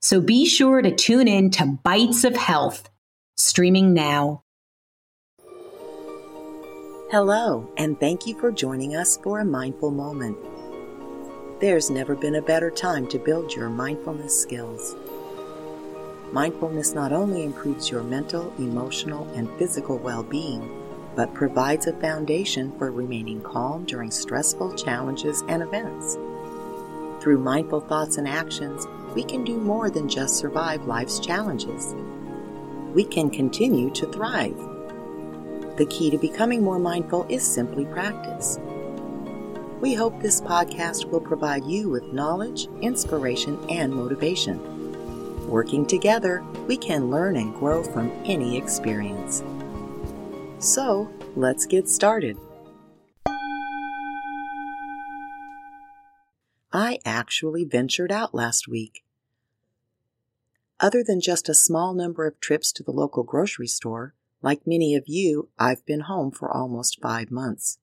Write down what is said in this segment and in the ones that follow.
So be sure to tune in to Bites of Health, streaming now. Hello, and thank you for joining us for a mindful moment. There's never been a better time to build your mindfulness skills. Mindfulness not only improves your mental, emotional, and physical well being, but provides a foundation for remaining calm during stressful challenges and events. Through mindful thoughts and actions, we can do more than just survive life's challenges. We can continue to thrive. The key to becoming more mindful is simply practice. We hope this podcast will provide you with knowledge, inspiration, and motivation. Working together, we can learn and grow from any experience. So, let's get started. I actually ventured out last week. Other than just a small number of trips to the local grocery store, like many of you, I've been home for almost five months.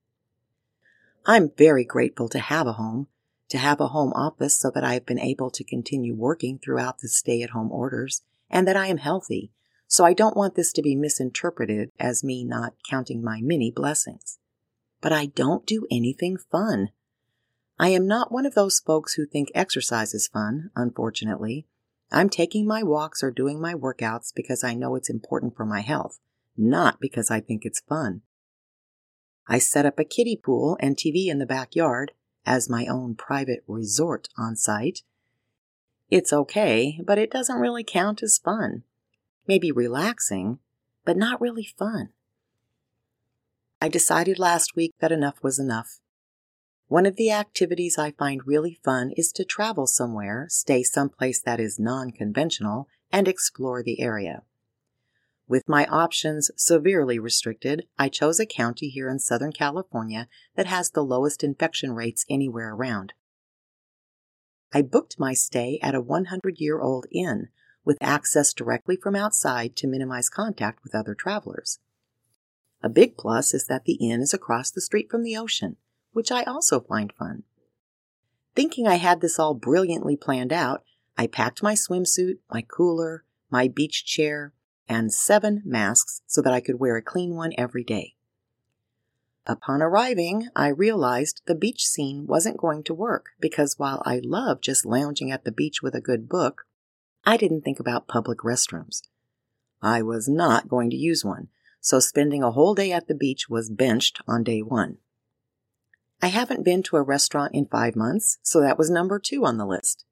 I'm very grateful to have a home, to have a home office so that I have been able to continue working throughout the stay at home orders, and that I am healthy, so I don't want this to be misinterpreted as me not counting my many blessings. But I don't do anything fun. I am not one of those folks who think exercise is fun, unfortunately. I'm taking my walks or doing my workouts because I know it's important for my health, not because I think it's fun. I set up a kiddie pool and TV in the backyard as my own private resort on site. It's okay, but it doesn't really count as fun. Maybe relaxing, but not really fun. I decided last week that enough was enough. One of the activities I find really fun is to travel somewhere, stay someplace that is non conventional, and explore the area. With my options severely restricted, I chose a county here in Southern California that has the lowest infection rates anywhere around. I booked my stay at a 100 year old inn with access directly from outside to minimize contact with other travelers. A big plus is that the inn is across the street from the ocean which I also find fun. Thinking I had this all brilliantly planned out, I packed my swimsuit, my cooler, my beach chair, and seven masks so that I could wear a clean one every day. Upon arriving, I realized the beach scene wasn't going to work because while I love just lounging at the beach with a good book, I didn't think about public restrooms. I was not going to use one, so spending a whole day at the beach was benched on day one. I haven't been to a restaurant in five months, so that was number two on the list.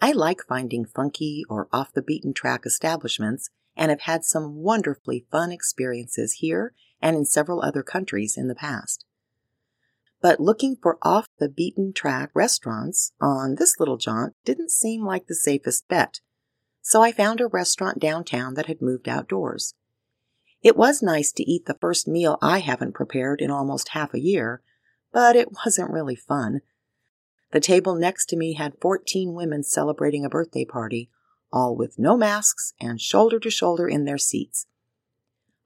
I like finding funky or off the beaten track establishments and have had some wonderfully fun experiences here and in several other countries in the past. But looking for off the beaten track restaurants on this little jaunt didn't seem like the safest bet, so I found a restaurant downtown that had moved outdoors. It was nice to eat the first meal I haven't prepared in almost half a year, but it wasn't really fun. The table next to me had 14 women celebrating a birthday party, all with no masks and shoulder to shoulder in their seats.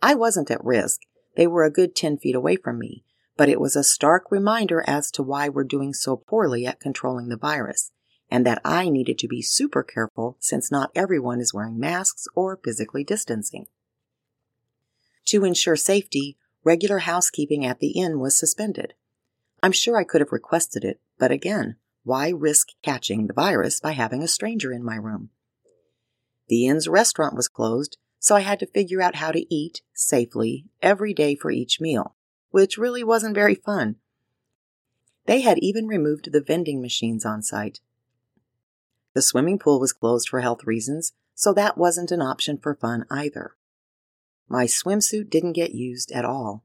I wasn't at risk. They were a good 10 feet away from me, but it was a stark reminder as to why we're doing so poorly at controlling the virus, and that I needed to be super careful since not everyone is wearing masks or physically distancing. To ensure safety, regular housekeeping at the inn was suspended. I'm sure I could have requested it, but again, why risk catching the virus by having a stranger in my room? The inn's restaurant was closed, so I had to figure out how to eat safely every day for each meal, which really wasn't very fun. They had even removed the vending machines on site. The swimming pool was closed for health reasons, so that wasn't an option for fun either. My swimsuit didn't get used at all.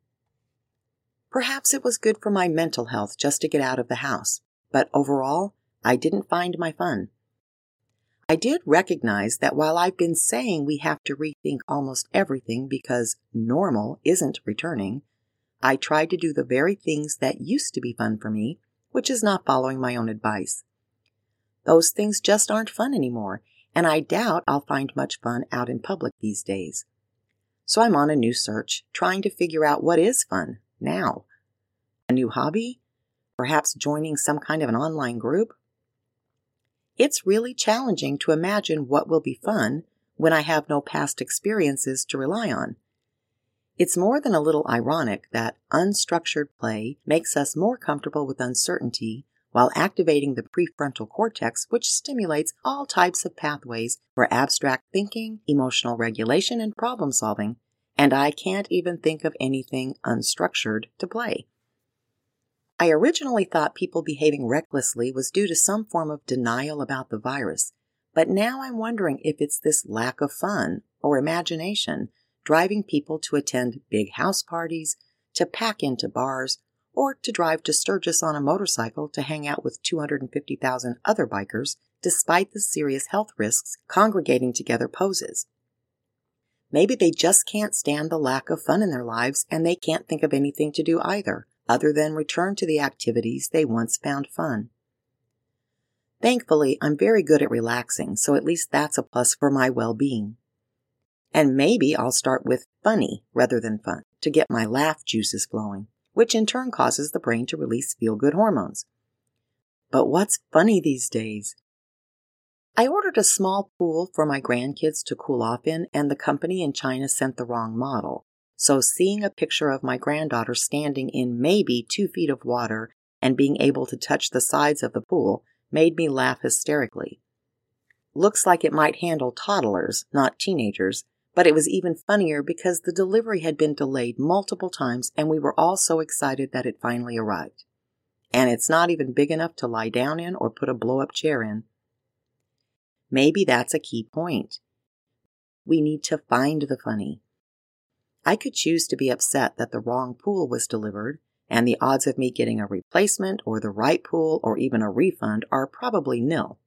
Perhaps it was good for my mental health just to get out of the house, but overall, I didn't find my fun. I did recognize that while I've been saying we have to rethink almost everything because normal isn't returning, I tried to do the very things that used to be fun for me, which is not following my own advice. Those things just aren't fun anymore, and I doubt I'll find much fun out in public these days. So I'm on a new search, trying to figure out what is fun now. A new hobby? Perhaps joining some kind of an online group? It's really challenging to imagine what will be fun when I have no past experiences to rely on. It's more than a little ironic that unstructured play makes us more comfortable with uncertainty while activating the prefrontal cortex, which stimulates all types of pathways for abstract thinking, emotional regulation, and problem solving. And I can't even think of anything unstructured to play. I originally thought people behaving recklessly was due to some form of denial about the virus, but now I'm wondering if it's this lack of fun or imagination driving people to attend big house parties, to pack into bars, or to drive to Sturgis on a motorcycle to hang out with 250,000 other bikers despite the serious health risks congregating together poses. Maybe they just can't stand the lack of fun in their lives and they can't think of anything to do either, other than return to the activities they once found fun. Thankfully, I'm very good at relaxing, so at least that's a plus for my well-being. And maybe I'll start with funny rather than fun to get my laugh juices flowing, which in turn causes the brain to release feel-good hormones. But what's funny these days? I ordered a small pool for my grandkids to cool off in, and the company in China sent the wrong model. So seeing a picture of my granddaughter standing in maybe two feet of water and being able to touch the sides of the pool made me laugh hysterically. Looks like it might handle toddlers, not teenagers, but it was even funnier because the delivery had been delayed multiple times and we were all so excited that it finally arrived. And it's not even big enough to lie down in or put a blow up chair in. Maybe that's a key point. We need to find the funny. I could choose to be upset that the wrong pool was delivered, and the odds of me getting a replacement or the right pool or even a refund are probably nil.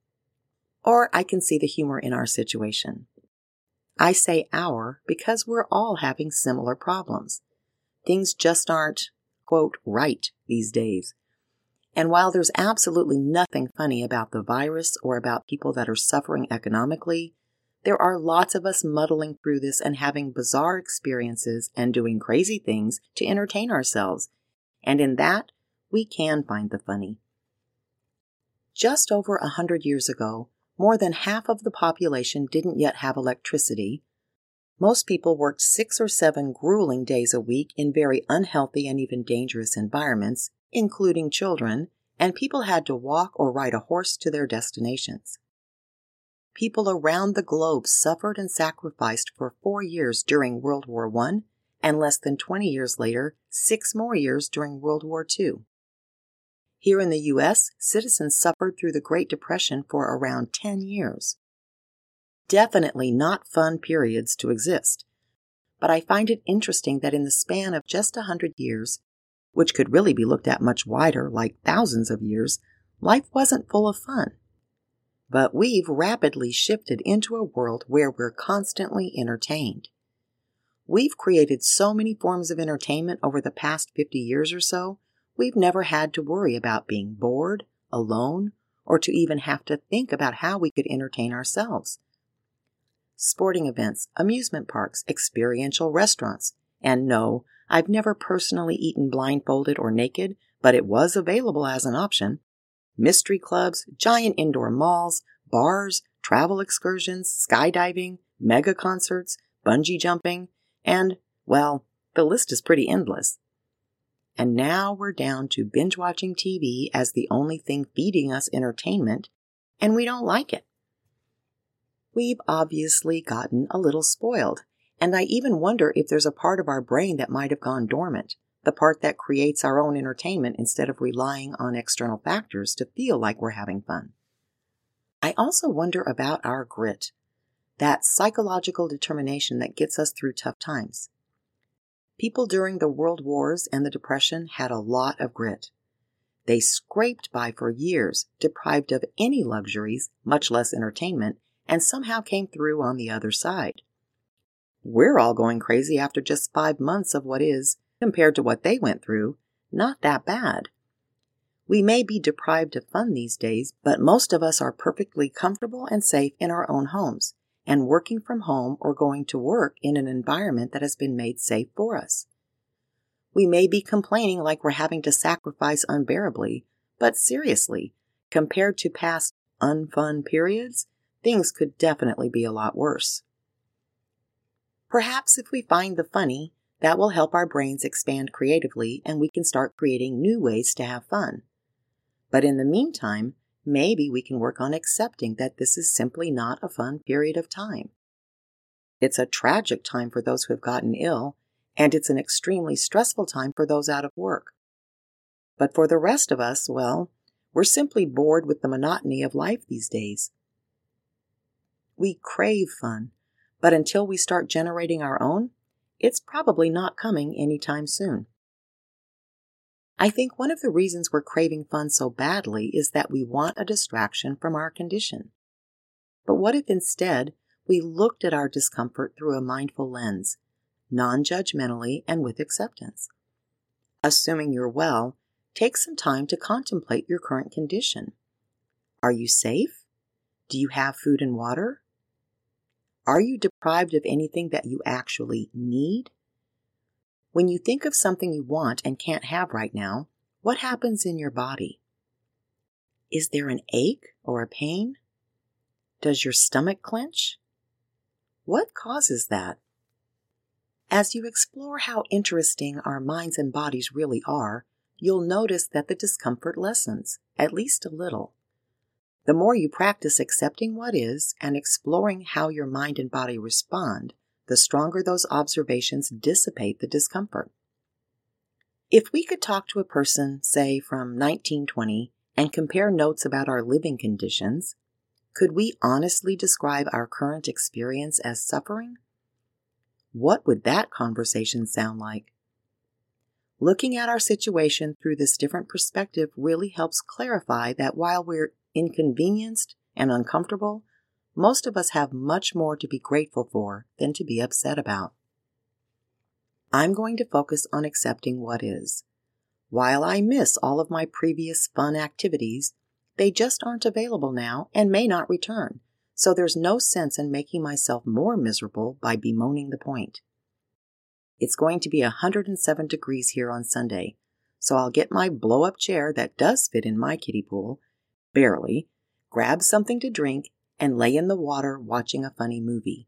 Or I can see the humor in our situation. I say our because we're all having similar problems. Things just aren't, quote, right these days. And while there's absolutely nothing funny about the virus or about people that are suffering economically, there are lots of us muddling through this and having bizarre experiences and doing crazy things to entertain ourselves. And in that, we can find the funny. Just over a hundred years ago, more than half of the population didn't yet have electricity. Most people worked six or seven grueling days a week in very unhealthy and even dangerous environments, including children, and people had to walk or ride a horse to their destinations. People around the globe suffered and sacrificed for four years during World War I, and less than 20 years later, six more years during World War II. Here in the U.S., citizens suffered through the Great Depression for around 10 years. Definitely not fun periods to exist, but I find it interesting that in the span of just a hundred years, which could really be looked at much wider, like thousands of years, life wasn't full of fun. But we've rapidly shifted into a world where we're constantly entertained. We've created so many forms of entertainment over the past 50 years or so, we've never had to worry about being bored, alone, or to even have to think about how we could entertain ourselves. Sporting events, amusement parks, experiential restaurants, and no, I've never personally eaten blindfolded or naked, but it was available as an option. Mystery clubs, giant indoor malls, bars, travel excursions, skydiving, mega concerts, bungee jumping, and, well, the list is pretty endless. And now we're down to binge watching TV as the only thing feeding us entertainment, and we don't like it. We've obviously gotten a little spoiled and I even wonder if there's a part of our brain that might have gone dormant, the part that creates our own entertainment instead of relying on external factors to feel like we're having fun. I also wonder about our grit, that psychological determination that gets us through tough times. People during the World Wars and the Depression had a lot of grit. They scraped by for years, deprived of any luxuries, much less entertainment, and somehow came through on the other side. We're all going crazy after just five months of what is, compared to what they went through, not that bad. We may be deprived of fun these days, but most of us are perfectly comfortable and safe in our own homes and working from home or going to work in an environment that has been made safe for us. We may be complaining like we're having to sacrifice unbearably, but seriously, compared to past unfun periods, things could definitely be a lot worse. Perhaps if we find the funny, that will help our brains expand creatively and we can start creating new ways to have fun. But in the meantime, maybe we can work on accepting that this is simply not a fun period of time. It's a tragic time for those who have gotten ill, and it's an extremely stressful time for those out of work. But for the rest of us, well, we're simply bored with the monotony of life these days. We crave fun, but until we start generating our own, it's probably not coming anytime soon. I think one of the reasons we're craving fun so badly is that we want a distraction from our condition. But what if instead we looked at our discomfort through a mindful lens, non judgmentally and with acceptance? Assuming you're well, take some time to contemplate your current condition. Are you safe? Do you have food and water? Are you deprived of anything that you actually need? When you think of something you want and can't have right now, what happens in your body? Is there an ache or a pain? Does your stomach clench? What causes that? As you explore how interesting our minds and bodies really are, you'll notice that the discomfort lessens, at least a little. The more you practice accepting what is and exploring how your mind and body respond, the stronger those observations dissipate the discomfort. If we could talk to a person, say from 1920, and compare notes about our living conditions, could we honestly describe our current experience as suffering? What would that conversation sound like? Looking at our situation through this different perspective really helps clarify that while we're inconvenienced and uncomfortable, most of us have much more to be grateful for than to be upset about. I'm going to focus on accepting what is. While I miss all of my previous fun activities, they just aren't available now and may not return, so there's no sense in making myself more miserable by bemoaning the point. It's going to be 107 degrees here on Sunday, so I'll get my blow up chair that does fit in my kiddie pool, barely, grab something to drink, and lay in the water watching a funny movie.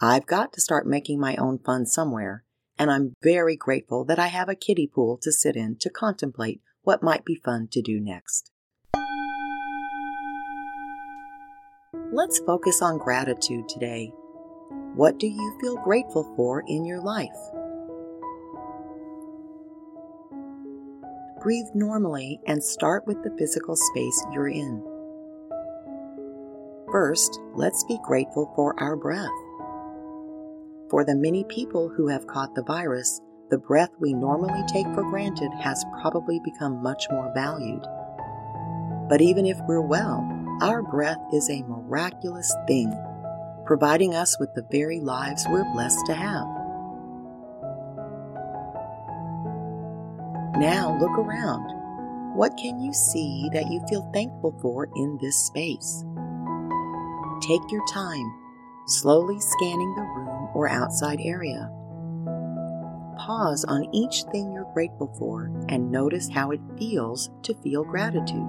I've got to start making my own fun somewhere, and I'm very grateful that I have a kiddie pool to sit in to contemplate what might be fun to do next. Let's focus on gratitude today. What do you feel grateful for in your life? Breathe normally and start with the physical space you're in. First, let's be grateful for our breath. For the many people who have caught the virus, the breath we normally take for granted has probably become much more valued. But even if we're well, our breath is a miraculous thing, providing us with the very lives we're blessed to have. Now look around. What can you see that you feel thankful for in this space? Take your time, slowly scanning the room or outside area. Pause on each thing you're grateful for and notice how it feels to feel gratitude.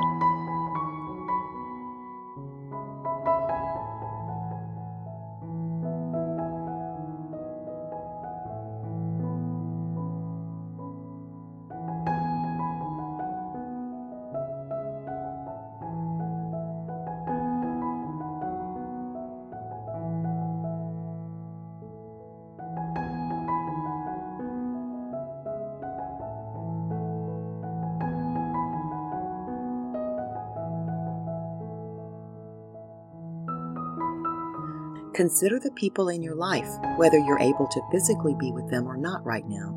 Consider the people in your life, whether you're able to physically be with them or not right now.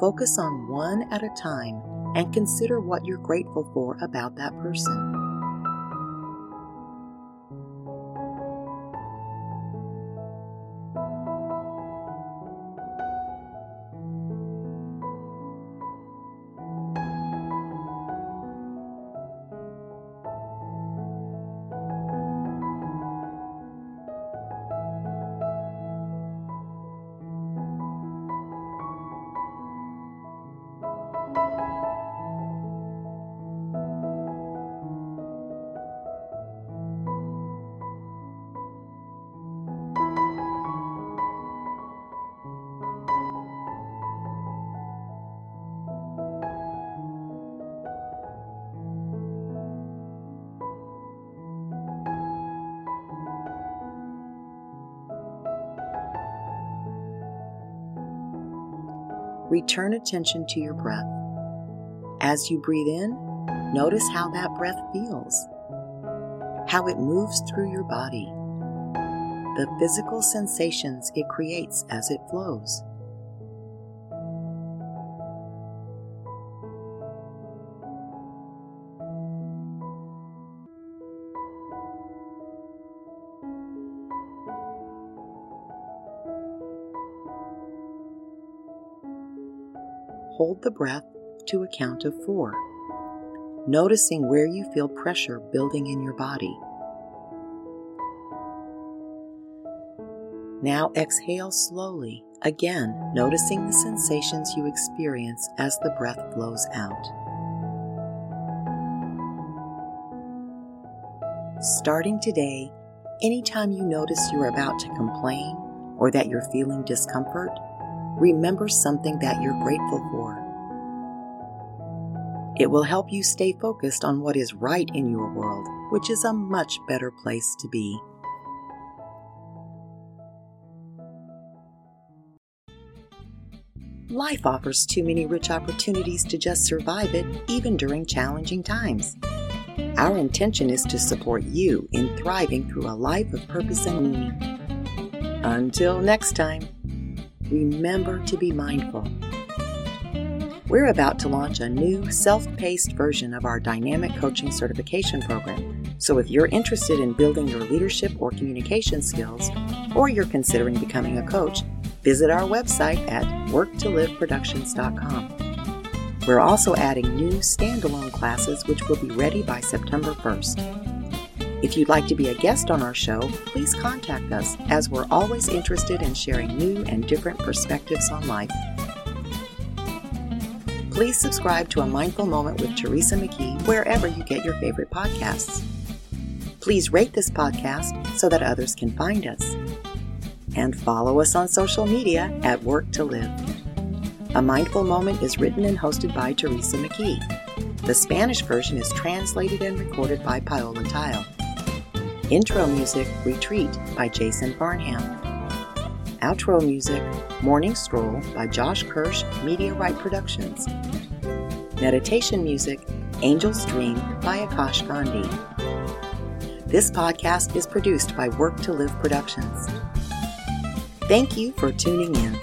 Focus on one at a time and consider what you're grateful for about that person. Return attention to your breath. As you breathe in, notice how that breath feels, how it moves through your body, the physical sensations it creates as it flows. Hold the breath to a count of four, noticing where you feel pressure building in your body. Now exhale slowly, again noticing the sensations you experience as the breath flows out. Starting today, anytime you notice you're about to complain or that you're feeling discomfort, remember something that you're grateful for. It will help you stay focused on what is right in your world, which is a much better place to be. Life offers too many rich opportunities to just survive it, even during challenging times. Our intention is to support you in thriving through a life of purpose and meaning. Until next time remember to be mindful. We're about to launch a new self paced version of our dynamic coaching certification program. So if you're interested in building your leadership or communication skills, or you're considering becoming a coach, visit our website at worktoliveproductions.com. We're also adding new standalone classes which will be ready by September 1st. If you'd like to be a guest on our show, please contact us as we're always interested in sharing new and different perspectives on life. Please subscribe to A Mindful Moment with Teresa McKee wherever you get your favorite podcasts. Please rate this podcast so that others can find us. And follow us on social media at Work to Live. A Mindful Moment is written and hosted by Teresa McKee. The Spanish version is translated and recorded by Paola Tile. Intro music Retreat by Jason Farnham. Outro music Morning Stroll by Josh Kirsch, Right Productions. Meditation music Angel's Dream by Akash Gandhi. This podcast is produced by Work to Live Productions. Thank you for tuning in.